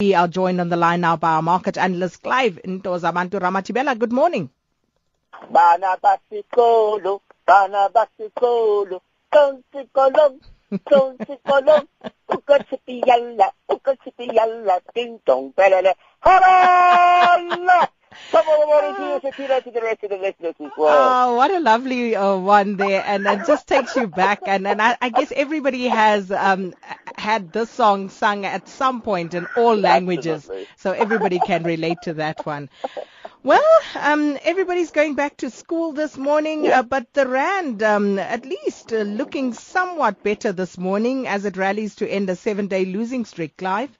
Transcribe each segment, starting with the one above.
We are joined on the line now by our market analyst Clive Ntozabantu Ramathibela. Good morning. Bana basikolo, bana basikolo, konsikolong, konsikolong, ukasipiyalla, ukasipiyalla, ding dong, belele, harala! Come on, morning to you, Shakira, to the rest of the listeners as well. Oh, what a lovely uh, one there, and it just takes you back. And, and I, I guess everybody has um, had this song sung at some point in all languages, so everybody can relate to that one. Well, um, everybody's going back to school this morning, Yeah. uh, but the rand, um, at least, uh, looking somewhat better this morning as it rallies to end a seven-day losing streak. Clive.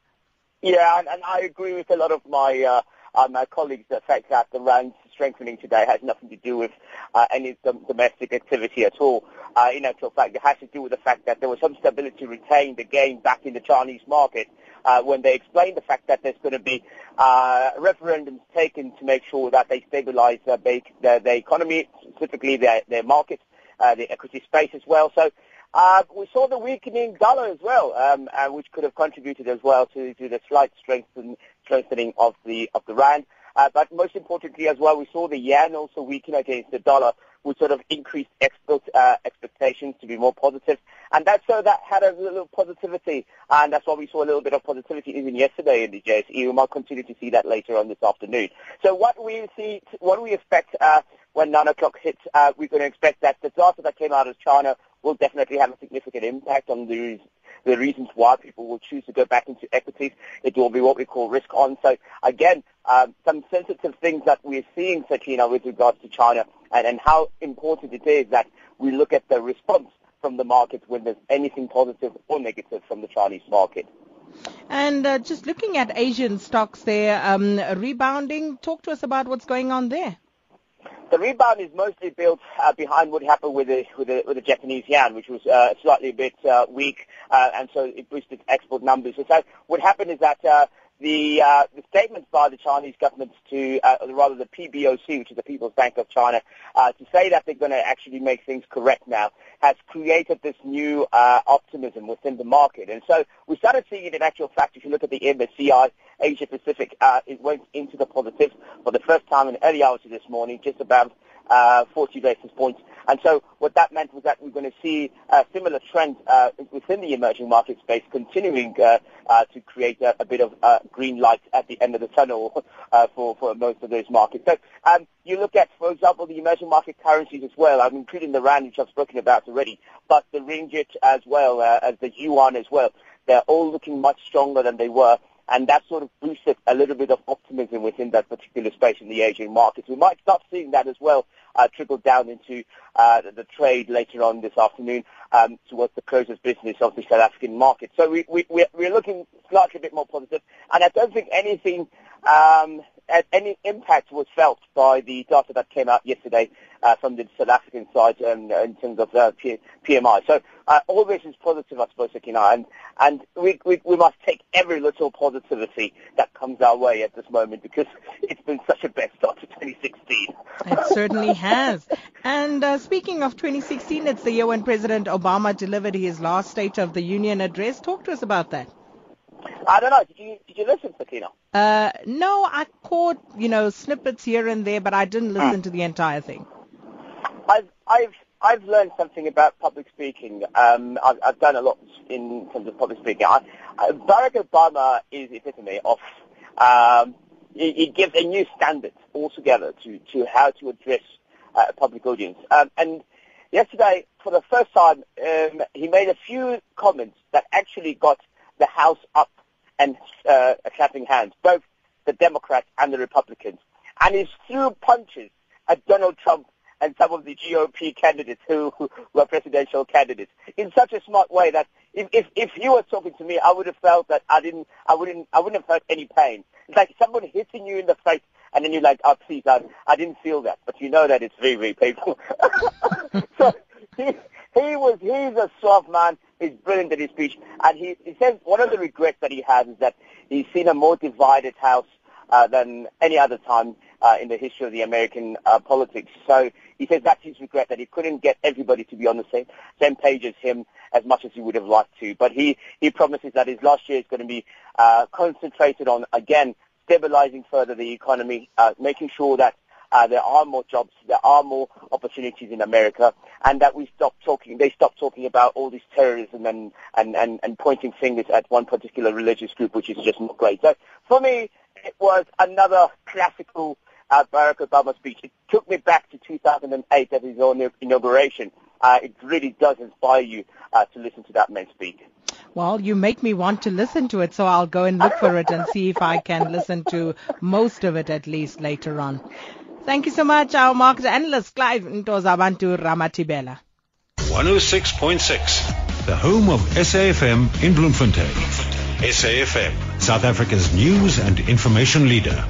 Yeah, and, and I agree with a lot of my uh, uh, my colleagues. The fact that the rand strengthening today has nothing to do with uh, any dom- domestic activity at all. Uh, in actual fact, it has to do with the fact that there was some stability retained again back in the Chinese market uh, when they explained the fact that there's going to be uh, referendums taken to make sure that they stabilize their, their, their economy, specifically their, their market, uh, the equity space as well. So uh, we saw the weakening dollar as well, um, uh, which could have contributed as well to, to the slight strengthen, strengthening of the of the rand. Uh, but most importantly as well, we saw the yen also weaken against the dollar, which sort of increased export uh, expectations to be more positive. And that's so that had a little positivity, and that's why we saw a little bit of positivity even yesterday in the JSE. We might continue to see that later on this afternoon. So what we see, what we expect uh, when 9 o'clock hits, uh, we're going to expect that the data that came out of China will definitely have a significant impact on the the reasons why people will choose to go back into equities. It will be what we call risk on. So again, um, some sensitive things that we're seeing, Sakina, with regards to China and, and how important it is that we look at the response from the market when there's anything positive or negative from the Chinese market. And uh, just looking at Asian stocks there, um, rebounding. Talk to us about what's going on there. The rebound is mostly built uh, behind what happened with the with the, with the Japanese yen, which was uh, slightly a bit uh, weak, uh, and so it boosted export numbers. So what happened is that uh, the uh, the statements by the Chinese government to, uh, rather the PBOC, which is the People's Bank of China, uh, to say that they're going to actually make things correct now, has created this new uh, optimism within the market. And so we started seeing it in actual fact. If you look at the MSCI Asia Pacific, uh, it went into the positive for the first time in early hours of this morning, just about uh, 40 basis points. And so what that meant was that we're going to see a similar trend uh, within the emerging market space continuing uh, uh, to create a, a bit of uh, green light at the end of the tunnel uh, for, for most of those markets. So um, you look at, for example, the emerging market currencies as well. I'm including the rand, which I've spoken about already, but the ringgit as well uh, as the yuan as well. They're all looking much stronger than they were and that sort of boosted a little bit of optimism within that particular space in the Asian markets. We might start seeing that as well uh, trickle down into uh, the, trade later on this afternoon um, towards the close of business of the South African market. So we, we, we're, looking slightly a bit more positive, and I don't think anything, um, any impact was felt by the data that came out yesterday uh, from the South African side um, in terms of uh, P- PMI. So uh, all this is positive, I suppose, Sakina, and, and we, we, we must take every little positivity that comes our way at this moment because it's been such a best start to 2016. It certainly has. And uh, speaking of 2016, it's the year when President Obama delivered his last State of the Union address. Talk to us about that. I don't know. Did you did you listen, Sakina? Uh, no, I caught, you know, snippets here and there, but I didn't listen to the entire thing. I've I've I've learned something about public speaking. Um, I've, I've done a lot in terms of public speaking. I, I, Barack Obama is epitome of. Um, he, he gives a new standard altogether to to how to address uh, a public audience. Um, and yesterday, for the first time, um, he made a few comments that actually got the House up uh, clapping hands, both the Democrats and the Republicans. And he threw punches at Donald Trump and some of the GOP candidates who, who were presidential candidates in such a smart way that if, if, if he was talking to me, I would have felt that I didn't, I wouldn't, I wouldn't have felt any pain. It's like someone hitting you in the face and then you're like, oh please, I, I didn't feel that. But you know that it's very, very painful. so he, he was, he's a soft man. He's brilliant at his speech. And he, he says one of the regrets that he has is that he's seen a more divided house uh, than any other time uh, in the history of the American uh, politics. So he says that's his regret that he couldn't get everybody to be on the same same page as him as much as he would have liked to. But he he promises that his last year is going to be uh, concentrated on, again, stabilizing further the economy, uh, making sure that uh, there are more jobs, there are more opportunities in America, and that we stop talking, they stop talking about all this terrorism and, and, and, and pointing fingers at one particular religious group, which is just not great. So for me, it was another classical uh, Barack Obama speech. It took me back to 2008 at his own inauguration. Uh, it really does inspire you uh, to listen to that man speak. Well, you make me want to listen to it, so I'll go and look for it and see if I can listen to most of it at least later on. Thank you so much, our market analyst, Clive Ntozabantu Ramathibela. 106.6, the home of SAFM in Bloemfontein. SAFM, South Africa's news and information leader.